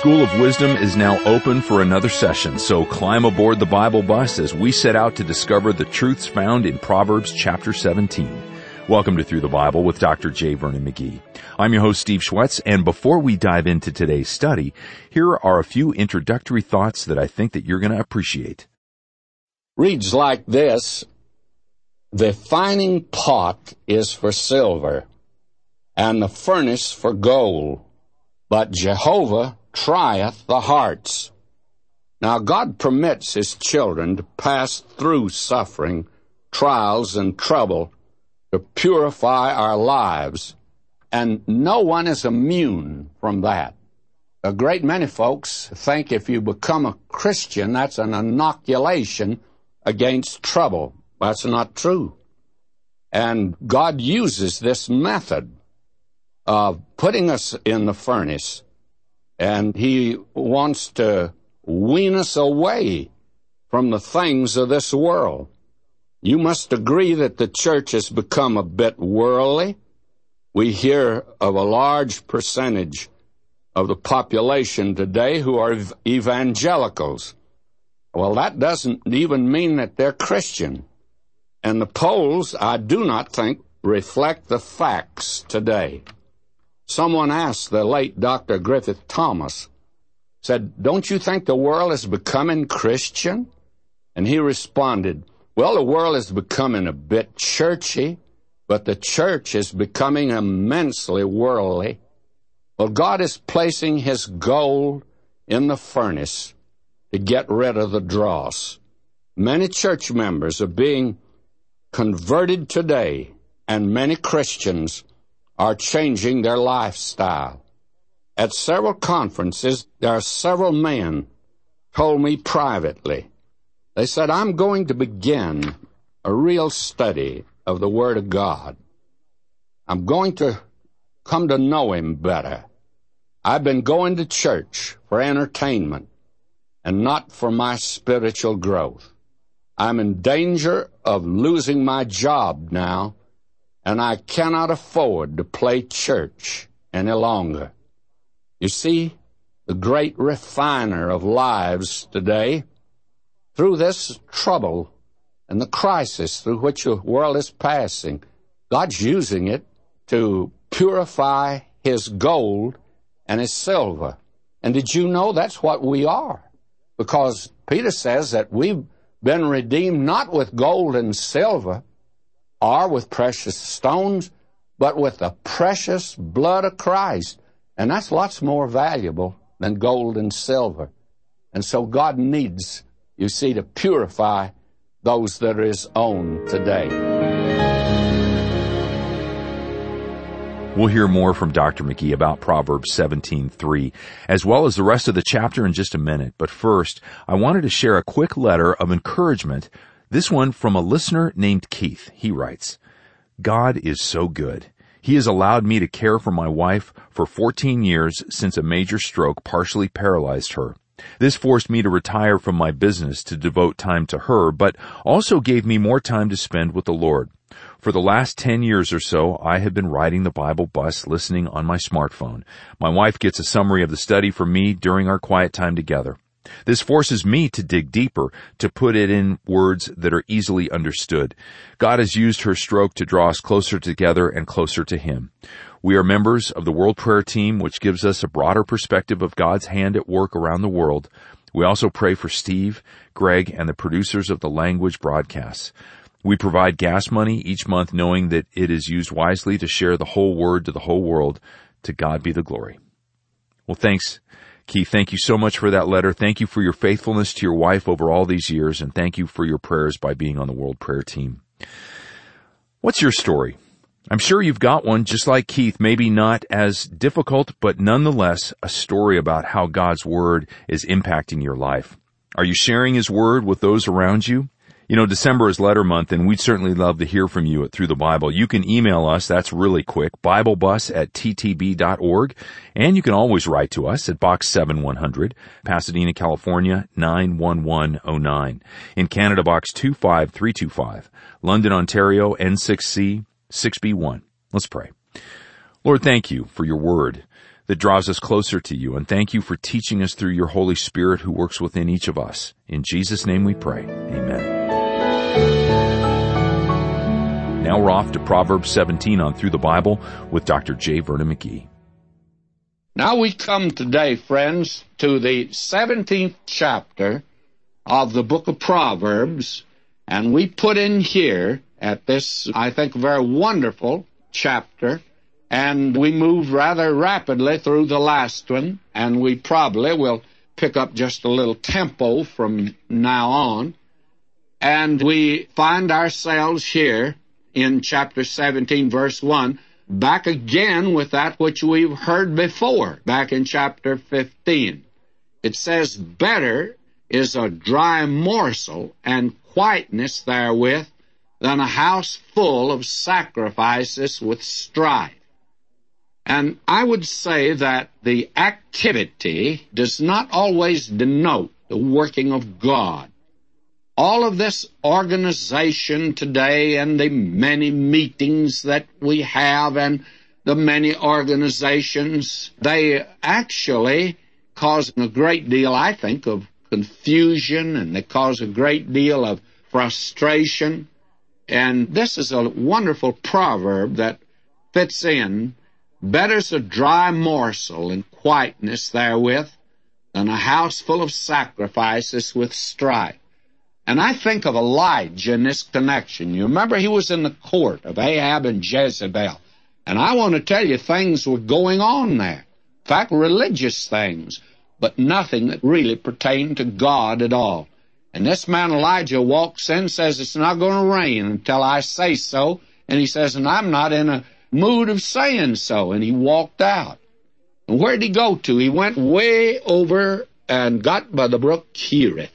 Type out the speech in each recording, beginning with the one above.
School of Wisdom is now open for another session, so climb aboard the Bible bus as we set out to discover the truths found in Proverbs chapter 17. Welcome to Through the Bible with Dr. J. Vernon McGee. I'm your host Steve Schwetz, and before we dive into today's study, here are a few introductory thoughts that I think that you're going to appreciate. Reads like this, The fining pot is for silver, and the furnace for gold, but Jehovah trieth the hearts. Now God permits His children to pass through suffering, trials, and trouble to purify our lives, and no one is immune from that. A great many folks think if you become a Christian, that's an inoculation against trouble. That's not true. And God uses this method of putting us in the furnace and he wants to wean us away from the things of this world. You must agree that the church has become a bit worldly. We hear of a large percentage of the population today who are evangelicals. Well, that doesn't even mean that they're Christian. And the polls, I do not think, reflect the facts today. Someone asked the late Dr. Griffith Thomas, said, Don't you think the world is becoming Christian? And he responded, Well, the world is becoming a bit churchy, but the church is becoming immensely worldly. Well, God is placing His gold in the furnace to get rid of the dross. Many church members are being converted today, and many Christians are changing their lifestyle. At several conferences, there are several men told me privately. They said, I'm going to begin a real study of the Word of God. I'm going to come to know Him better. I've been going to church for entertainment and not for my spiritual growth. I'm in danger of losing my job now and I cannot afford to play church any longer. You see, the great refiner of lives today, through this trouble and the crisis through which the world is passing, God's using it to purify His gold and His silver. And did you know that's what we are? Because Peter says that we've been redeemed not with gold and silver, or with precious stones, but with the precious blood of Christ. And that's lots more valuable than gold and silver. And so God needs, you see, to purify those that are His own today. We'll hear more from Dr. McGee about Proverbs 17:3, as well as the rest of the chapter in just a minute. But first, I wanted to share a quick letter of encouragement this one from a listener named Keith. He writes, God is so good. He has allowed me to care for my wife for 14 years since a major stroke partially paralyzed her. This forced me to retire from my business to devote time to her, but also gave me more time to spend with the Lord. For the last 10 years or so, I have been riding the Bible bus listening on my smartphone. My wife gets a summary of the study for me during our quiet time together. This forces me to dig deeper, to put it in words that are easily understood. God has used her stroke to draw us closer together and closer to Him. We are members of the World Prayer Team, which gives us a broader perspective of God's hand at work around the world. We also pray for Steve, Greg, and the producers of the language broadcasts. We provide gas money each month knowing that it is used wisely to share the whole word to the whole world. To God be the glory. Well, thanks Keith, thank you so much for that letter. Thank you for your faithfulness to your wife over all these years, and thank you for your prayers by being on the World Prayer Team. What's your story? I'm sure you've got one just like Keith, maybe not as difficult, but nonetheless a story about how God's Word is impacting your life. Are you sharing His Word with those around you? You know, December is letter month and we'd certainly love to hear from you at Through the Bible. You can email us, that's really quick, BibleBus at ttb.org. And you can always write to us at Box 7100, Pasadena, California, 91109. In Canada, Box 25325, London, Ontario, N6C 6B1. Let's pray. Lord, thank you for your word. that draws us closer to you. And thank you for teaching us through your Holy Spirit who works within each of us. In Jesus' name we pray. Amen. Now we're off to Proverbs 17 on Through the Bible with Dr. J. Vernon McGee. Now we come today, friends, to the 17th chapter of the book of Proverbs, and we put in here at this, I think, very wonderful chapter, and we move rather rapidly through the last one, and we probably will pick up just a little tempo from now on. And we find ourselves here in chapter 17, verse 1, back again with that which we've heard before, back in chapter 15. It says, Better is a dry morsel and quietness therewith than a house full of sacrifices with strife. And I would say that the activity does not always denote the working of God. All of this organization today and the many meetings that we have and the many organizations, they actually cause a great deal, I think, of confusion and they cause a great deal of frustration. And this is a wonderful proverb that fits in. Better's a dry morsel and quietness therewith than a house full of sacrifices with strife. And I think of Elijah in this connection. You remember he was in the court of Ahab and Jezebel. And I want to tell you, things were going on there. In fact, religious things, but nothing that really pertained to God at all. And this man Elijah walks in, says it's not going to rain until I say so. And he says, and I'm not in a mood of saying so. And he walked out. And where did he go to? He went way over and got by the brook Cherith.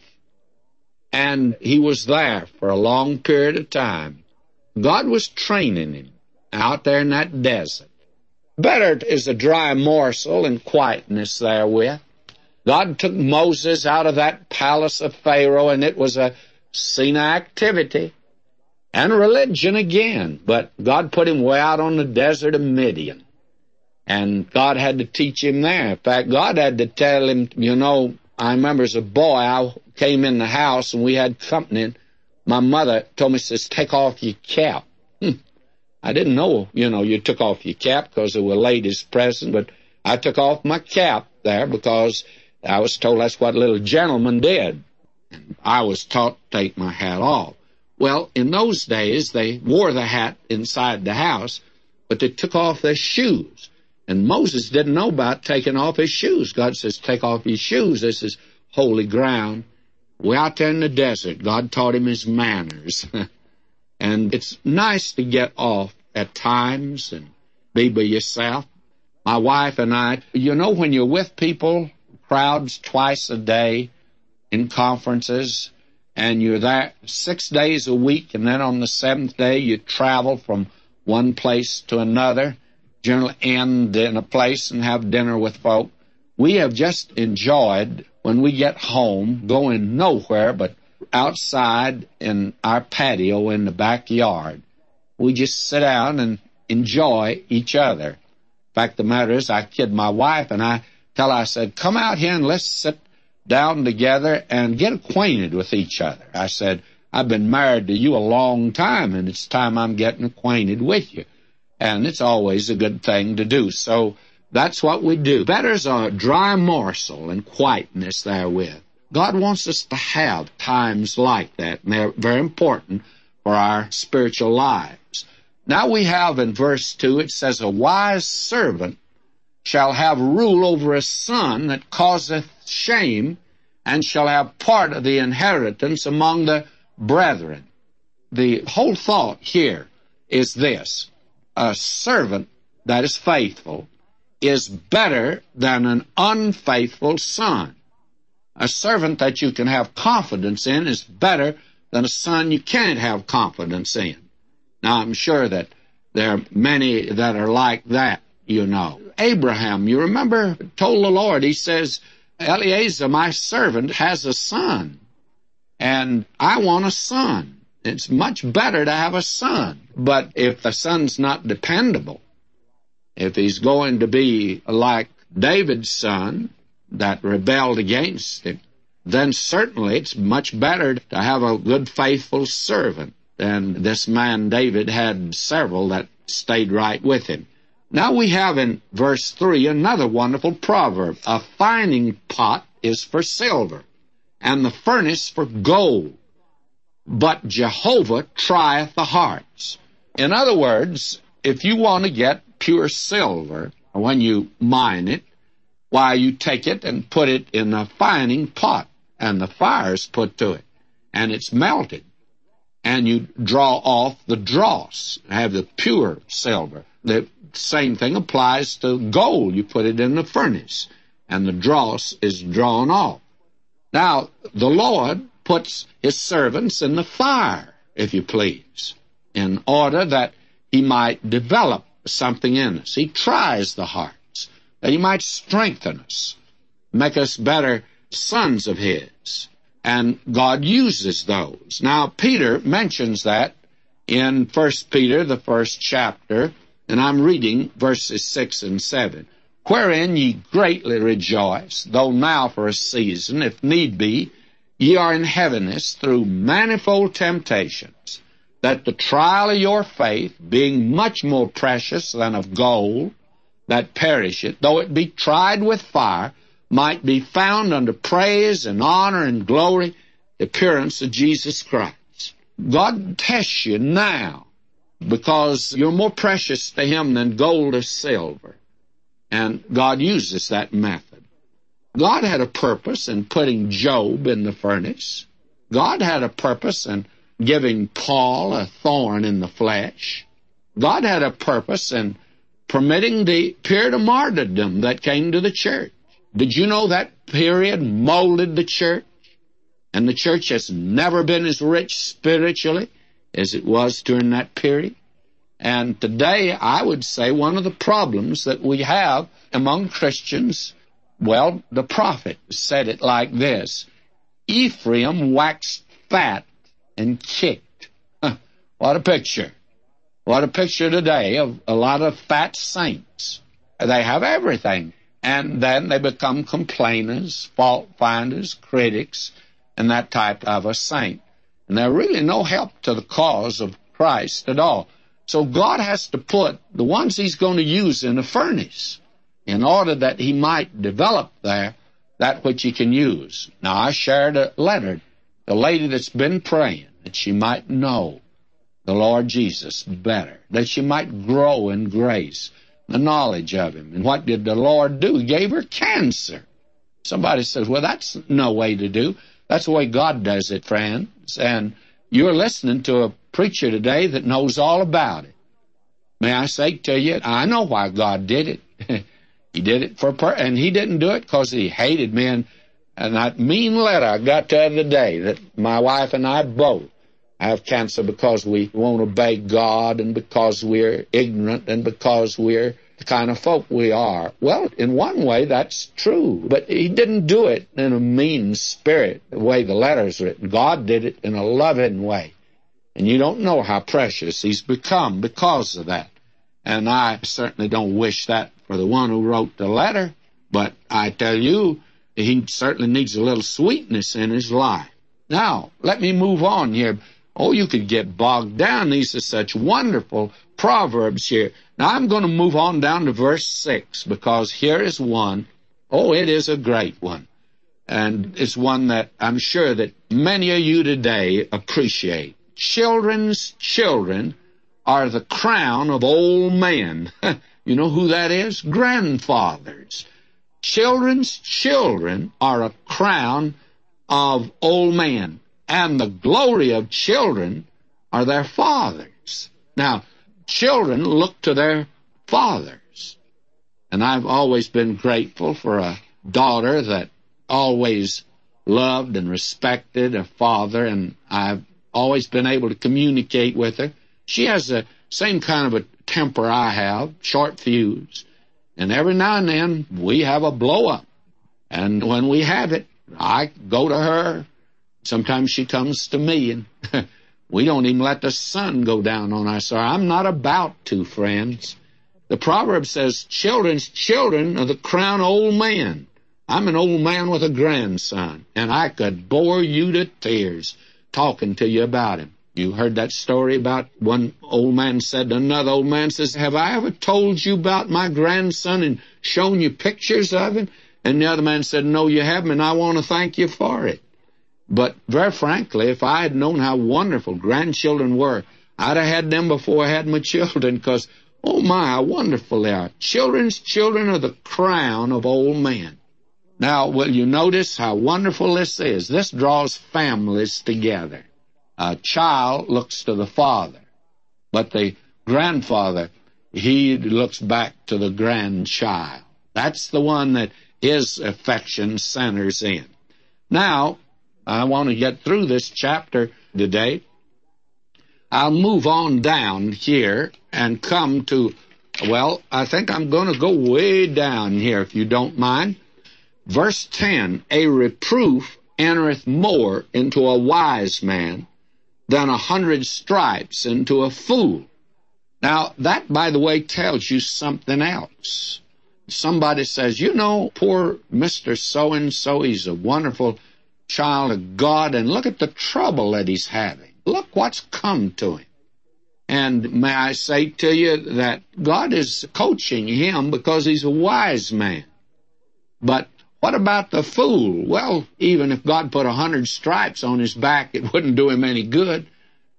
And he was there for a long period of time. God was training him out there in that desert. Better is a dry morsel and quietness therewith God took Moses out of that palace of Pharaoh, and it was a scene of activity and religion again. But God put him way out on the desert of Midian. And God had to teach him there. In fact, God had to tell him, you know, I remember as a boy, I came in the house and we had company. My mother told me, says, take off your cap. Hmm. I didn't know, you know, you took off your cap because it was ladies present, but I took off my cap there because I was told that's what little gentlemen did. And I was taught to take my hat off. Well, in those days, they wore the hat inside the house, but they took off their shoes. And Moses didn't know about taking off his shoes. God says, take off your shoes. This is holy ground. Way out there in the desert, God taught him his manners. and it's nice to get off at times and be by yourself. My wife and I, you know, when you're with people crowds twice a day in conferences, and you're there six days a week, and then on the seventh day you travel from one place to another, generally end in a place and have dinner with folk. We have just enjoyed when we get home going nowhere but outside in our patio in the backyard. We just sit down and enjoy each other. Fact, the matter is, I kid my wife and I tell her, I said, come out here and let's sit down together and get acquainted with each other. I said, I've been married to you a long time and it's time I'm getting acquainted with you. And it's always a good thing to do. So that's what we do. Better's a dry morsel and quietness therewith. God wants us to have times like that, and they're very important for our spiritual lives. Now we have in verse 2, it says, A wise servant shall have rule over a son that causeth shame, and shall have part of the inheritance among the brethren. The whole thought here is this a servant that is faithful is better than an unfaithful son. A servant that you can have confidence in is better than a son you can't have confidence in. Now, I'm sure that there are many that are like that, you know. Abraham, you remember, told the Lord, he says, Eliezer, my servant, has a son, and I want a son. It's much better to have a son. But if the son's not dependable, if he's going to be like David's son that rebelled against him, then certainly it's much better to have a good, faithful servant. And this man David had several that stayed right with him. Now we have in verse 3 another wonderful proverb. A fining pot is for silver, and the furnace for gold. But Jehovah trieth the hearts. In other words, if you want to get pure silver, when you mine it, why you take it and put it in a fining pot and the fire is put to it, and it's melted, and you draw off the dross, have the pure silver. The same thing applies to gold. You put it in the furnace, and the dross is drawn off. Now, the Lord puts his servants in the fire, if you please, in order that he might develop something in us. He tries the hearts, that he might strengthen us, make us better sons of His. And God uses those. Now, Peter mentions that in 1 Peter, the first chapter, and I'm reading verses 6 and 7. Wherein ye greatly rejoice, though now for a season, if need be, ye are in heaviness through manifold temptations, that the trial of your faith, being much more precious than of gold, that perisheth, though it be tried with fire, might be found under praise and honor and glory, the appearance of Jesus Christ. God tests you now because you're more precious to Him than gold or silver. And God uses that method. God had a purpose in putting Job in the furnace. God had a purpose in giving Paul a thorn in the flesh. God had a purpose in permitting the period of martyrdom that came to the church. Did you know that period molded the church? And the church has never been as rich spiritually as it was during that period. And today, I would say one of the problems that we have among Christians, well, the prophet said it like this Ephraim waxed fat and kicked. what a picture. What a picture today of a lot of fat saints. They have everything and then they become complainers, fault finders, critics, and that type of a saint. And they're really no help to the cause of Christ at all. So God has to put the ones He's going to use in a furnace in order that He might develop there that which He can use. Now, I shared a letter, the lady that's been praying, that she might know the Lord Jesus better, that she might grow in grace the knowledge of him. And what did the Lord do? He gave her cancer. Somebody says, well, that's no way to do. That's the way God does it, friends. And you're listening to a preacher today that knows all about it. May I say to you, I know why God did it. he did it for, per- and he didn't do it because he hated men. And that mean letter I got the other day that my wife and I both have cancer because we won't obey God and because we're ignorant and because we're the kind of folk we are. Well, in one way, that's true. But he didn't do it in a mean spirit, the way the letter's written. God did it in a loving way. And you don't know how precious he's become because of that. And I certainly don't wish that for the one who wrote the letter. But I tell you, he certainly needs a little sweetness in his life. Now, let me move on here. Oh, you could get bogged down. These are such wonderful proverbs here. Now I'm going to move on down to verse 6 because here is one. Oh, it is a great one. And it's one that I'm sure that many of you today appreciate. Children's children are the crown of old men. you know who that is? Grandfathers. Children's children are a crown of old men and the glory of children are their fathers. Now, children look to their fathers. And I've always been grateful for a daughter that always loved and respected her father, and I've always been able to communicate with her. She has the same kind of a temper I have, short fuse. And every now and then we have a blow up. And when we have it, I go to her Sometimes she comes to me and we don't even let the sun go down on us. So I'm not about to, friends. The proverb says, children's children are the crown old men. I'm an old man with a grandson, and I could bore you to tears talking to you about him. You heard that story about one old man said to another old man says, Have I ever told you about my grandson and shown you pictures of him? And the other man said, No, you haven't, and I want to thank you for it. But very frankly, if I had known how wonderful grandchildren were, I'd have had them before I had my children, because, oh my, how wonderful they are. Children's children are the crown of old men. Now, will you notice how wonderful this is? This draws families together. A child looks to the father, but the grandfather, he looks back to the grandchild. That's the one that his affection centers in. Now, I want to get through this chapter today. I'll move on down here and come to, well, I think I'm going to go way down here if you don't mind. Verse 10 A reproof entereth more into a wise man than a hundred stripes into a fool. Now, that, by the way, tells you something else. Somebody says, you know, poor Mr. So and so, he's a wonderful child of God, and look at the trouble that he's having. Look what's come to him. And may I say to you that God is coaching him because he's a wise man. But what about the fool? Well, even if God put a hundred stripes on his back, it wouldn't do him any good.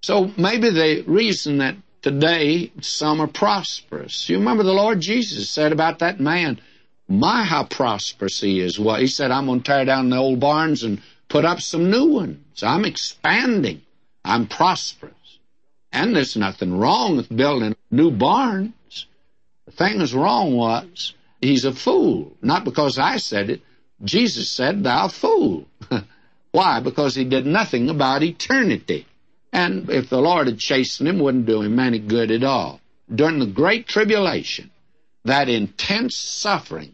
So maybe the reason that today some are prosperous. You remember the Lord Jesus said about that man, my how prosperous he is. Well, he said, I'm going to tear down the old barns and put up some new ones. I'm expanding. I'm prosperous. And there's nothing wrong with building new barns. The thing that's wrong was he's a fool. Not because I said it, Jesus said, Thou fool. Why? Because he did nothing about eternity. And if the Lord had chastened him, wouldn't do him any good at all. During the Great Tribulation, that intense suffering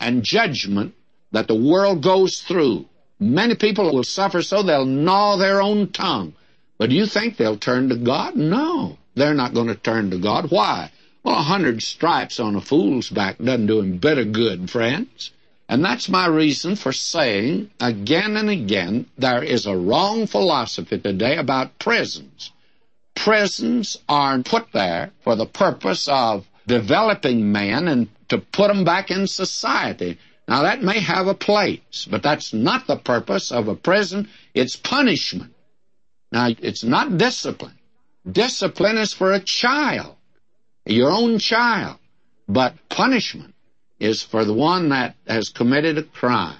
and judgment that the world goes through, many people will suffer so they'll gnaw their own tongue. But do you think they'll turn to God? No. They're not going to turn to God. Why? Well, a hundred stripes on a fool's back doesn't do him bit of good, friends. And that's my reason for saying again and again there is a wrong philosophy today about prisons. Prisons are put there for the purpose of developing men and to put them back in society. Now that may have a place, but that's not the purpose of a prison. It's punishment. Now it's not discipline. Discipline is for a child, your own child, but punishment is for the one that has committed a crime.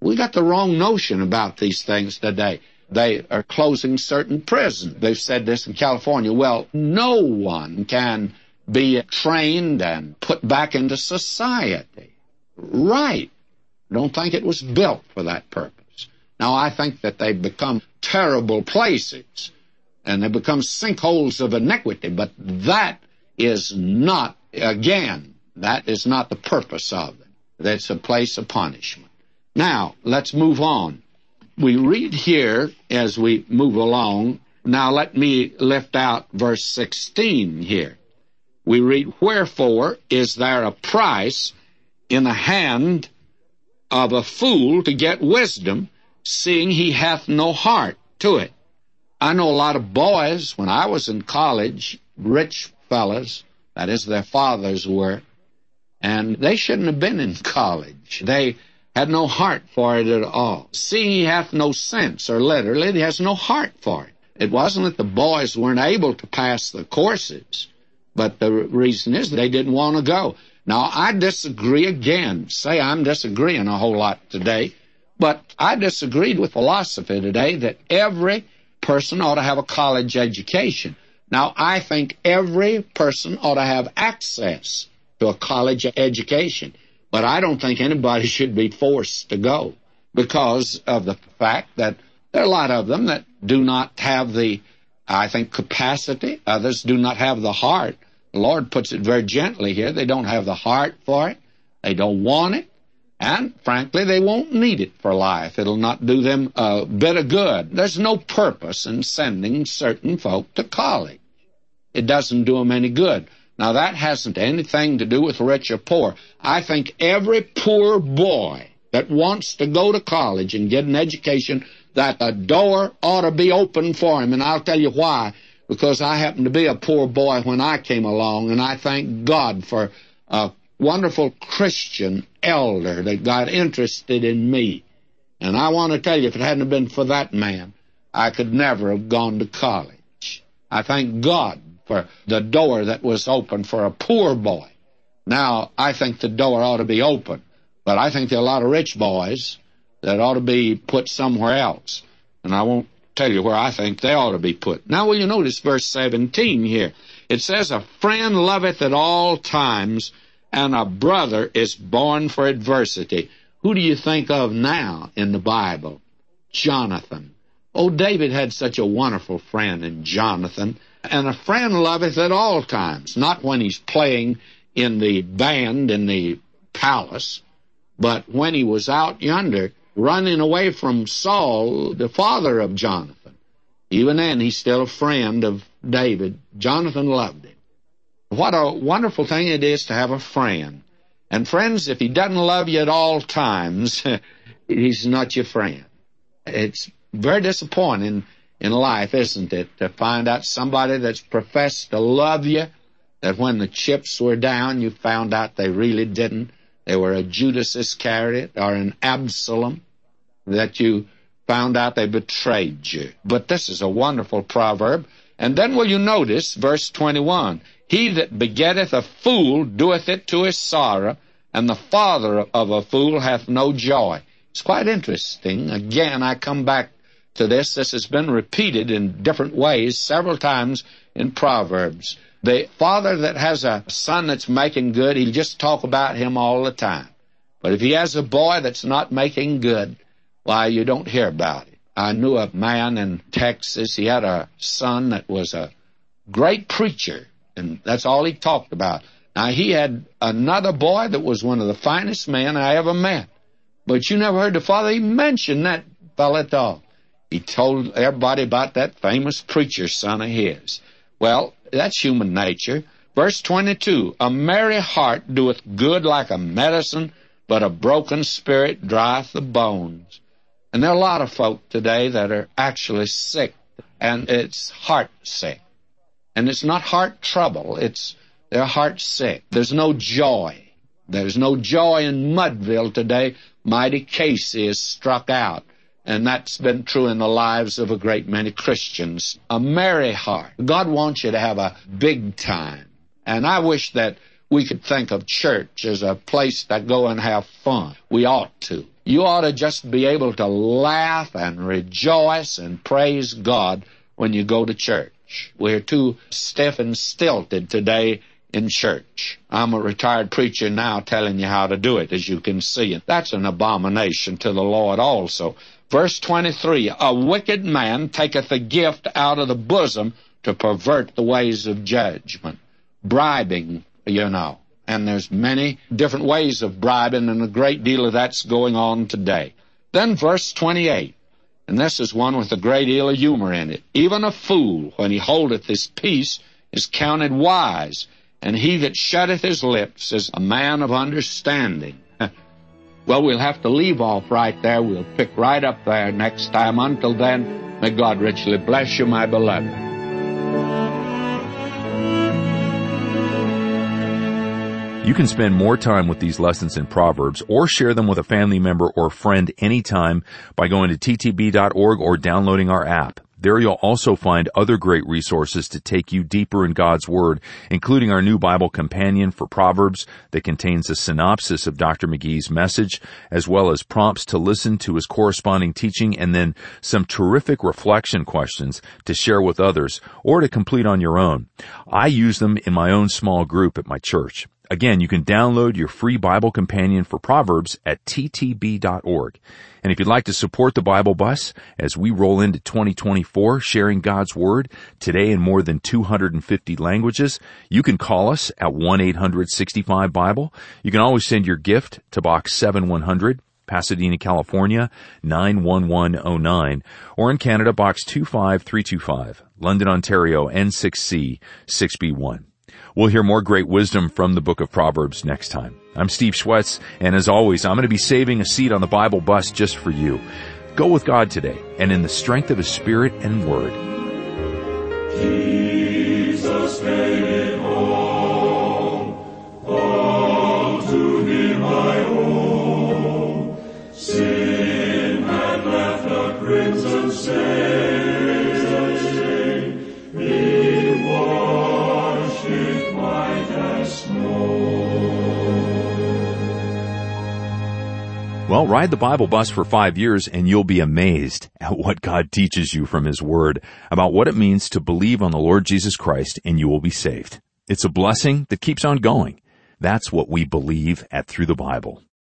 We got the wrong notion about these things today. They are closing certain prisons. They've said this in California. Well, no one can be trained and put back into society. Right. Don't think it was built for that purpose. Now, I think that they've become terrible places and they become sinkholes of iniquity, but that is not, again, that is not the purpose of it. That's a place of punishment. Now, let's move on. We read here as we move along. Now, let me lift out verse 16 here. We read, Wherefore is there a price in the hand of a fool to get wisdom, seeing he hath no heart to it? I know a lot of boys, when I was in college, rich fellas, that is, their fathers were, and they shouldn't have been in college. They had no heart for it at all. See, he hath no sense, or literally, he has no heart for it. It wasn't that the boys weren't able to pass the courses, but the reason is they didn't want to go. Now, I disagree again. Say I'm disagreeing a whole lot today, but I disagreed with philosophy today that every person ought to have a college education. Now, I think every person ought to have access to a college education. But I don't think anybody should be forced to go because of the fact that there are a lot of them that do not have the, I think, capacity. Others do not have the heart. The Lord puts it very gently here. They don't have the heart for it. They don't want it. And frankly, they won't need it for life. It'll not do them a bit of good. There's no purpose in sending certain folk to college. It doesn't do them any good. Now that hasn't anything to do with rich or poor. I think every poor boy that wants to go to college and get an education, that the door ought to be open for him. And I'll tell you why. Because I happened to be a poor boy when I came along, and I thank God for a wonderful Christian elder that got interested in me. And I want to tell you, if it hadn't been for that man, I could never have gone to college. I thank God for the door that was open for a poor boy. Now, I think the door ought to be open, but I think there are a lot of rich boys that ought to be put somewhere else. And I won't tell you where I think they ought to be put. Now, will you notice verse 17 here? It says, A friend loveth at all times, and a brother is born for adversity. Who do you think of now in the Bible? Jonathan. Oh, David had such a wonderful friend in Jonathan. And a friend loveth at all times, not when he's playing in the band in the palace, but when he was out yonder running away from Saul, the father of Jonathan. Even then, he's still a friend of David. Jonathan loved him. What a wonderful thing it is to have a friend. And friends, if he doesn't love you at all times, he's not your friend. It's very disappointing in life, isn't it, to find out somebody that's professed to love you, that when the chips were down, you found out they really didn't. They were a Judas Iscariot or an Absalom, that you found out they betrayed you. But this is a wonderful proverb. And then will you notice verse 21? He that begetteth a fool doeth it to his sorrow, and the father of a fool hath no joy. It's quite interesting. Again, I come back to this. This has been repeated in different ways several times in Proverbs. The father that has a son that's making good, he'll just talk about him all the time. But if he has a boy that's not making good, why, you don't hear about it. I knew a man in Texas, he had a son that was a great preacher, and that's all he talked about. Now, he had another boy that was one of the finest men I ever met. But you never heard the father even mention that fellow at all. He told everybody about that famous preacher son of his. Well, that's human nature. Verse 22, A merry heart doeth good like a medicine, but a broken spirit drieth the bones. And there are a lot of folk today that are actually sick, and it's heart sick. And it's not heart trouble, it's their heart sick. There's no joy. There's no joy in Mudville today. Mighty Casey is struck out. And that's been true in the lives of a great many Christians. A merry heart. God wants you to have a big time. And I wish that we could think of church as a place to go and have fun. We ought to. You ought to just be able to laugh and rejoice and praise God when you go to church. We're too stiff and stilted today in church. I'm a retired preacher now telling you how to do it, as you can see. That's an abomination to the Lord also. Verse 23, A wicked man taketh a gift out of the bosom to pervert the ways of judgment. Bribing, you know. And there's many different ways of bribing, and a great deal of that's going on today. Then verse 28, and this is one with a great deal of humor in it. Even a fool, when he holdeth his peace, is counted wise, and he that shutteth his lips is a man of understanding. Well, we'll have to leave off right there. We'll pick right up there next time. Until then, may God richly bless you, my beloved. You can spend more time with these lessons in Proverbs or share them with a family member or friend anytime by going to ttb.org or downloading our app. There you'll also find other great resources to take you deeper in God's Word, including our new Bible companion for Proverbs that contains a synopsis of Dr. McGee's message, as well as prompts to listen to his corresponding teaching and then some terrific reflection questions to share with others or to complete on your own. I use them in my own small group at my church. Again, you can download your free Bible companion for Proverbs at ttb.org. And if you'd like to support the Bible Bus as we roll into 2024 sharing God's Word today in more than 250 languages, you can call us at 1-865-BIBLE. You can always send your gift to Box 7100, Pasadena, California, 91109, or in Canada, Box 25325, London, Ontario, N6C 6B1. We'll hear more great wisdom from the book of Proverbs next time. I'm Steve Schwetz, and as always, I'm going to be saving a seat on the Bible bus just for you. Go with God today, and in the strength of His Spirit and Word. Jesus Well, ride the Bible bus for five years and you'll be amazed at what God teaches you from His Word about what it means to believe on the Lord Jesus Christ and you will be saved. It's a blessing that keeps on going. That's what we believe at Through the Bible.